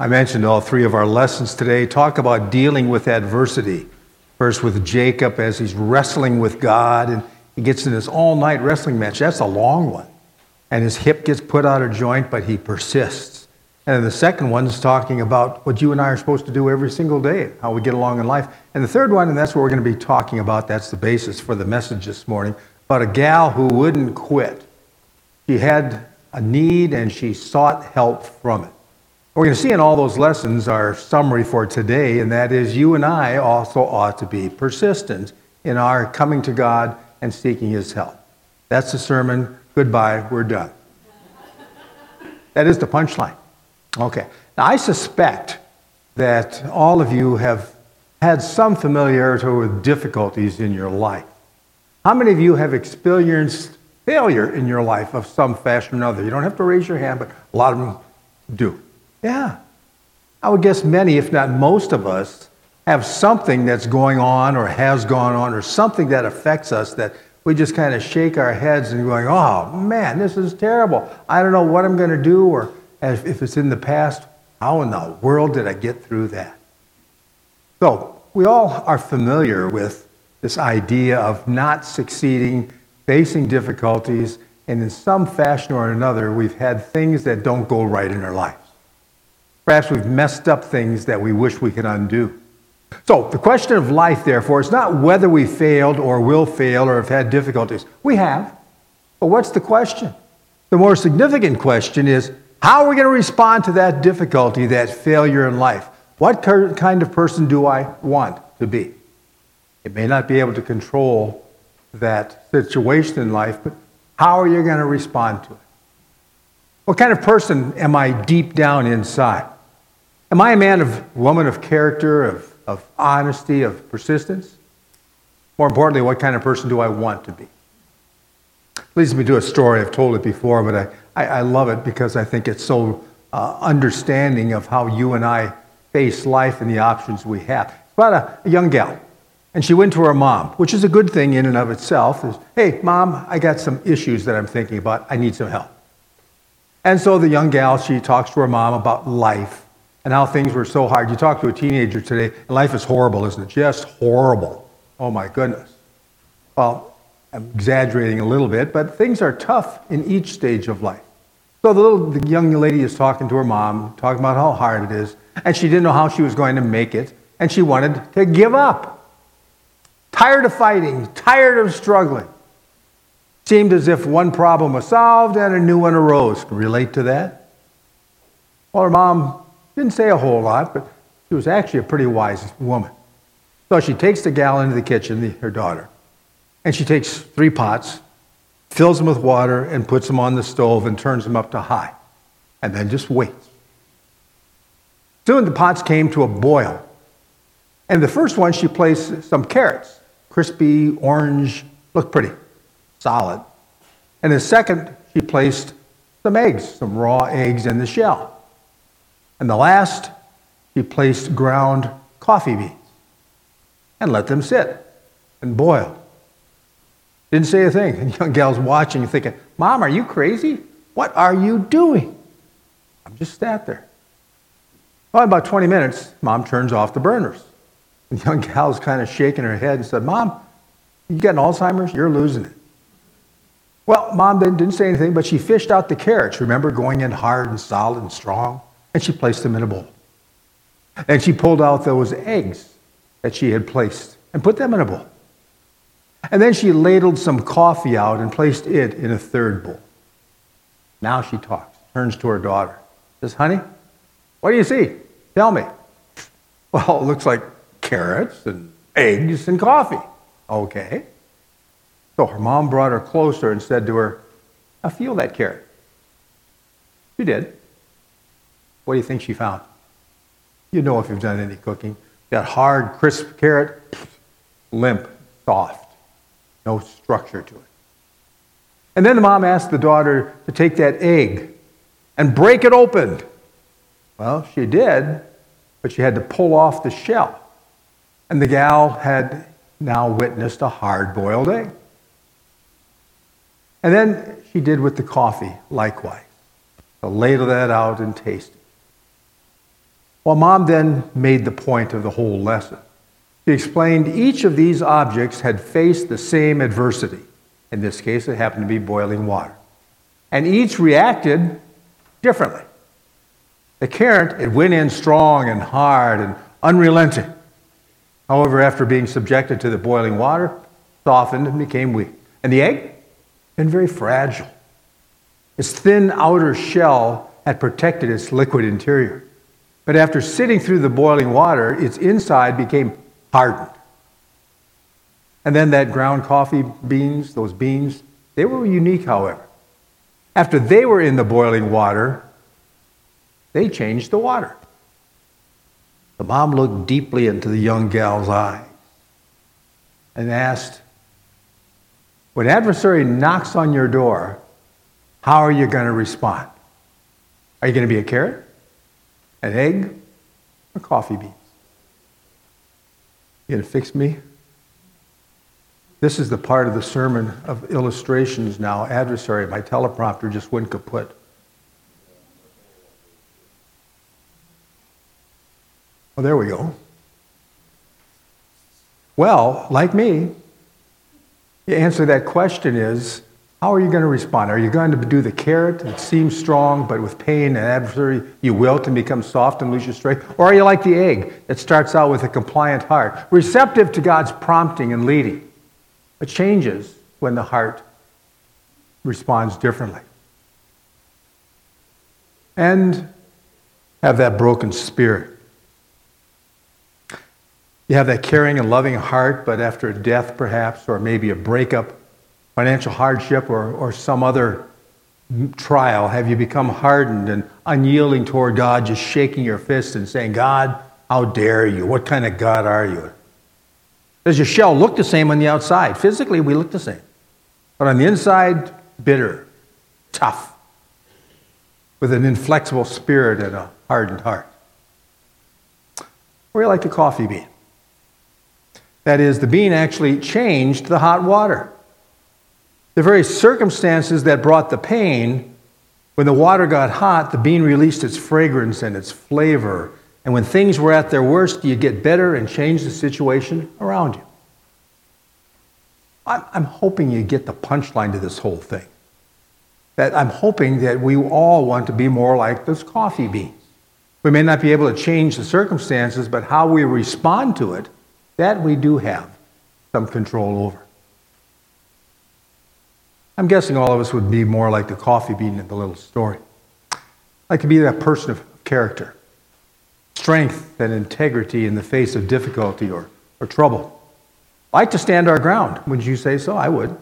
I mentioned all three of our lessons today talk about dealing with adversity. First, with Jacob as he's wrestling with God, and he gets in this all night wrestling match. That's a long one. And his hip gets put out of joint, but he persists. And then the second one is talking about what you and I are supposed to do every single day, how we get along in life. And the third one, and that's what we're going to be talking about, that's the basis for the message this morning, about a gal who wouldn't quit. She had a need and she sought help from it. We're going to see in all those lessons our summary for today, and that is you and I also ought to be persistent in our coming to God and seeking His help. That's the sermon. Goodbye. We're done. That is the punchline. Okay. Now, I suspect that all of you have had some familiarity with difficulties in your life. How many of you have experienced failure in your life of some fashion or another? You don't have to raise your hand, but a lot of them do. Yeah. I would guess many, if not most of us, have something that's going on or has gone on or something that affects us that we just kind of shake our heads and going, oh man, this is terrible. I don't know what I'm going to do. Or if it's in the past, how in the world did I get through that? So we all are familiar with this idea of not succeeding, facing difficulties, and in some fashion or another, we've had things that don't go right in our lives. Perhaps we've messed up things that we wish we could undo. So, the question of life, therefore, is not whether we failed or will fail or have had difficulties. We have. But what's the question? The more significant question is how are we going to respond to that difficulty, that failure in life? What kind of person do I want to be? It may not be able to control that situation in life, but how are you going to respond to it? What kind of person am I deep down inside? Am I a man of woman of character, of, of honesty, of persistence? More importantly, what kind of person do I want to be? Leads me to a story. I've told it before, but I, I, I love it because I think it's so uh, understanding of how you and I face life and the options we have. It's about a, a young gal. And she went to her mom, which is a good thing in and of itself. Is, hey, mom, I got some issues that I'm thinking about. I need some help. And so the young gal, she talks to her mom about life and how things were so hard. You talk to a teenager today, and life is horrible, isn't it? Just horrible. Oh my goodness. Well, I'm exaggerating a little bit, but things are tough in each stage of life. So the little the young lady is talking to her mom, talking about how hard it is, and she didn't know how she was going to make it, and she wanted to give up. Tired of fighting, tired of struggling. Seemed as if one problem was solved and a new one arose. Can relate to that? Well, her mom didn't say a whole lot, but she was actually a pretty wise woman. So she takes the gal into the kitchen, the, her daughter, and she takes three pots, fills them with water, and puts them on the stove and turns them up to high, and then just waits. Soon the pots came to a boil. And the first one, she placed some carrots, crispy, orange, looked pretty, solid. And the second, she placed some eggs, some raw eggs in the shell. And the last, he placed ground coffee beans and let them sit and boil. Didn't say a thing. And young gal's watching thinking, Mom, are you crazy? What are you doing? I'm just sat there. Well, in about 20 minutes, Mom turns off the burners. The young gal's kind of shaking her head and said, Mom, you getting Alzheimer's? You're losing it. Well, Mom then didn't say anything, but she fished out the carrots, remember, going in hard and solid and strong and she placed them in a bowl. And she pulled out those eggs that she had placed and put them in a bowl. And then she ladled some coffee out and placed it in a third bowl. Now she talks, turns to her daughter, says, Honey, what do you see? Tell me. Well, it looks like carrots and eggs and coffee. Okay. So her mom brought her closer and said to her, I feel that carrot. She did. What do you think she found? You know if you've done any cooking. That hard, crisp carrot, limp, soft, no structure to it. And then the mom asked the daughter to take that egg and break it open. Well, she did, but she had to pull off the shell. And the gal had now witnessed a hard boiled egg. And then she did with the coffee likewise. So ladle that out and taste it. Well, mom then made the point of the whole lesson. She explained each of these objects had faced the same adversity. In this case, it happened to be boiling water. And each reacted differently. The carrot, it went in strong and hard and unrelenting. However, after being subjected to the boiling water, softened and became weak. And the egg, been very fragile. Its thin outer shell had protected its liquid interior. But after sitting through the boiling water, its inside became hardened. And then that ground coffee beans, those beans, they were unique, however. After they were in the boiling water, they changed the water. The mom looked deeply into the young gal's eyes and asked, When adversary knocks on your door, how are you going to respond? Are you going to be a carrot, an egg, or coffee beans? You to fix me? This is the part of the sermon of illustrations now. Adversary, my teleprompter just went kaput. Well, there we go. Well, like me, the answer to that question is how are you going to respond? Are you going to do the carrot that seems strong, but with pain and adversity you wilt and become soft and lose your strength? Or are you like the egg that starts out with a compliant heart, receptive to God's prompting and leading, but changes when the heart responds differently? And have that broken spirit. You have that caring and loving heart, but after a death, perhaps, or maybe a breakup, financial hardship or, or some other trial, have you become hardened and unyielding toward God, just shaking your fist and saying, God, how dare you? What kind of God are you? Does your shell look the same on the outside? Physically, we look the same. But on the inside, bitter, tough, with an inflexible spirit and a hardened heart. You like the coffee bean. That is, the bean actually changed the hot water. The very circumstances that brought the pain, when the water got hot, the bean released its fragrance and its flavor. And when things were at their worst, you get better and change the situation around you. I'm hoping you get the punchline to this whole thing. That I'm hoping that we all want to be more like those coffee beans. We may not be able to change the circumstances, but how we respond to it, that we do have some control over. I'm guessing all of us would be more like the coffee bean in the little story. Like to be that person of character, strength and integrity in the face of difficulty or, or trouble. Like to stand our ground. Would you say so? I would.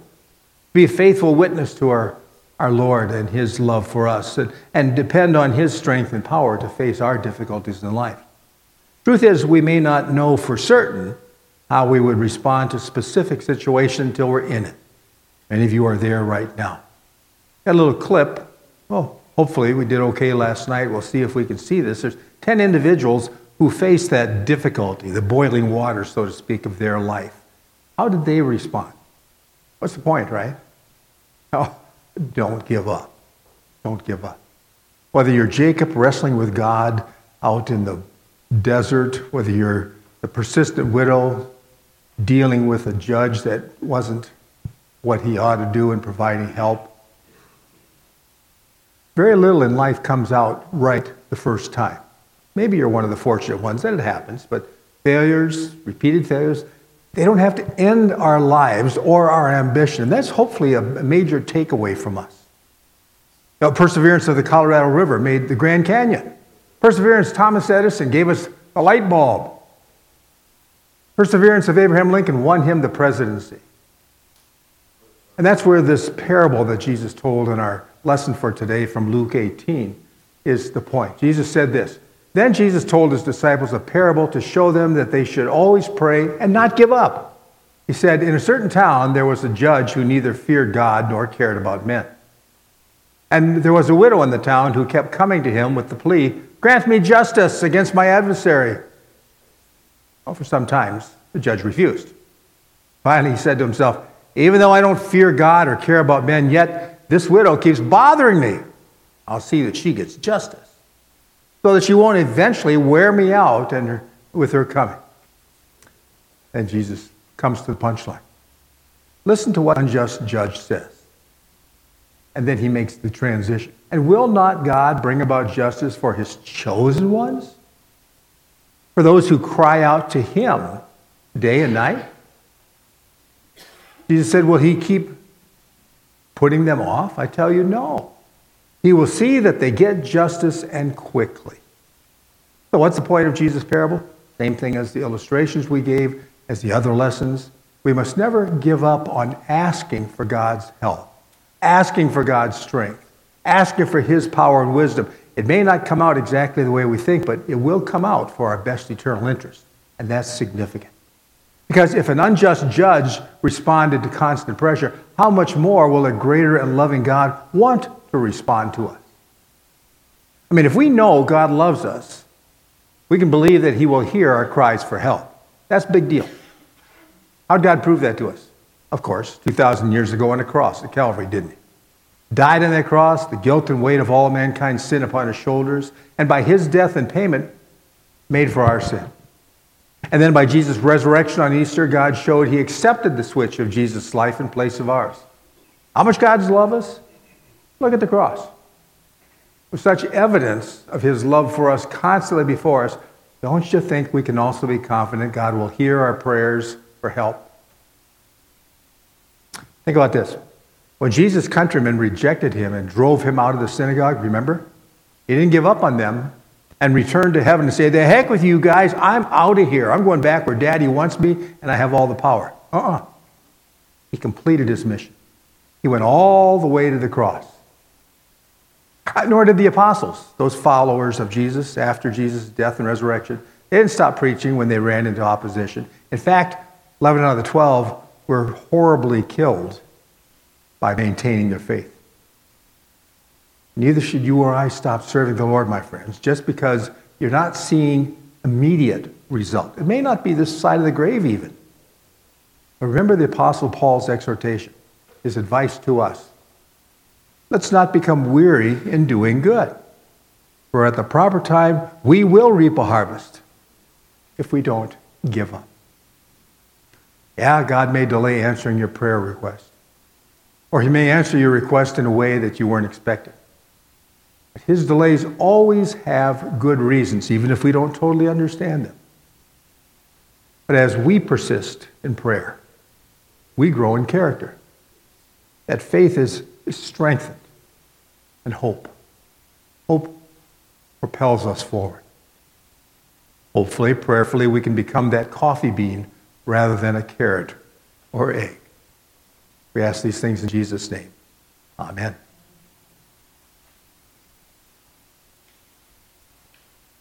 Be a faithful witness to our, our Lord and His love for us and, and depend on His strength and power to face our difficulties in life. Truth is, we may not know for certain how we would respond to a specific situation until we're in it. Many of you are there right now. Got a little clip. Well, hopefully we did okay last night. We'll see if we can see this. There's 10 individuals who faced that difficulty, the boiling water, so to speak, of their life. How did they respond? What's the point, right? Oh, don't give up. Don't give up. Whether you're Jacob wrestling with God out in the desert, whether you're the persistent widow dealing with a judge that wasn't what he ought to do in providing help. Very little in life comes out right the first time. Maybe you're one of the fortunate ones that it happens, but failures, repeated failures, they don't have to end our lives or our ambition. And that's hopefully a major takeaway from us. You perseverance of the Colorado River made the Grand Canyon. Perseverance, Thomas Edison gave us a light bulb. Perseverance of Abraham Lincoln won him the presidency. And that's where this parable that Jesus told in our lesson for today from Luke 18 is the point. Jesus said this Then Jesus told his disciples a parable to show them that they should always pray and not give up. He said, In a certain town, there was a judge who neither feared God nor cared about men. And there was a widow in the town who kept coming to him with the plea, Grant me justice against my adversary. Well, for some times, the judge refused. Finally, he said to himself, even though I don't fear God or care about men, yet this widow keeps bothering me. I'll see that she gets justice. so that she won't eventually wear me out and her, with her coming. And Jesus comes to the punchline. Listen to what unjust judge says. And then he makes the transition. And will not God bring about justice for his chosen ones? For those who cry out to him day and night? Jesus said, Will he keep putting them off? I tell you, no. He will see that they get justice and quickly. So, what's the point of Jesus' parable? Same thing as the illustrations we gave, as the other lessons. We must never give up on asking for God's help, asking for God's strength, asking for His power and wisdom. It may not come out exactly the way we think, but it will come out for our best eternal interest. And that's significant. Because if an unjust judge responded to constant pressure, how much more will a greater and loving God want to respond to us? I mean, if we know God loves us, we can believe that He will hear our cries for help. That's a big deal. How'd God prove that to us? Of course, 2,000 years ago on the cross at Calvary, didn't He? Died on that cross, the guilt and weight of all mankind's sin upon His shoulders, and by His death and payment, made for our sin. And then by Jesus' resurrection on Easter, God showed He accepted the switch of Jesus' life in place of ours. How much God's love us? Look at the cross. With such evidence of His love for us constantly before us, don't you think we can also be confident God will hear our prayers for help? Think about this. When Jesus' countrymen rejected him and drove him out of the synagogue, remember? He didn't give up on them and return to heaven and say, The heck with you guys, I'm out of here. I'm going back where daddy wants me and I have all the power. Uh uh-uh. uh He completed his mission. He went all the way to the cross. Uh, nor did the apostles, those followers of Jesus after Jesus' death and resurrection. They didn't stop preaching when they ran into opposition. In fact, 11 out of the 12 were horribly killed by maintaining their faith. Neither should you or I stop serving the Lord, my friends, just because you're not seeing immediate result. It may not be this side of the grave, even. But remember the Apostle Paul's exhortation, his advice to us. Let's not become weary in doing good. For at the proper time, we will reap a harvest if we don't give up. Yeah, God may delay answering your prayer request. Or he may answer your request in a way that you weren't expecting. His delays always have good reasons, even if we don't totally understand them. But as we persist in prayer, we grow in character. That faith is, strengthened, and hope. Hope propels us forward. Hopefully, prayerfully, we can become that coffee bean rather than a carrot or egg. We ask these things in Jesus' name. Amen.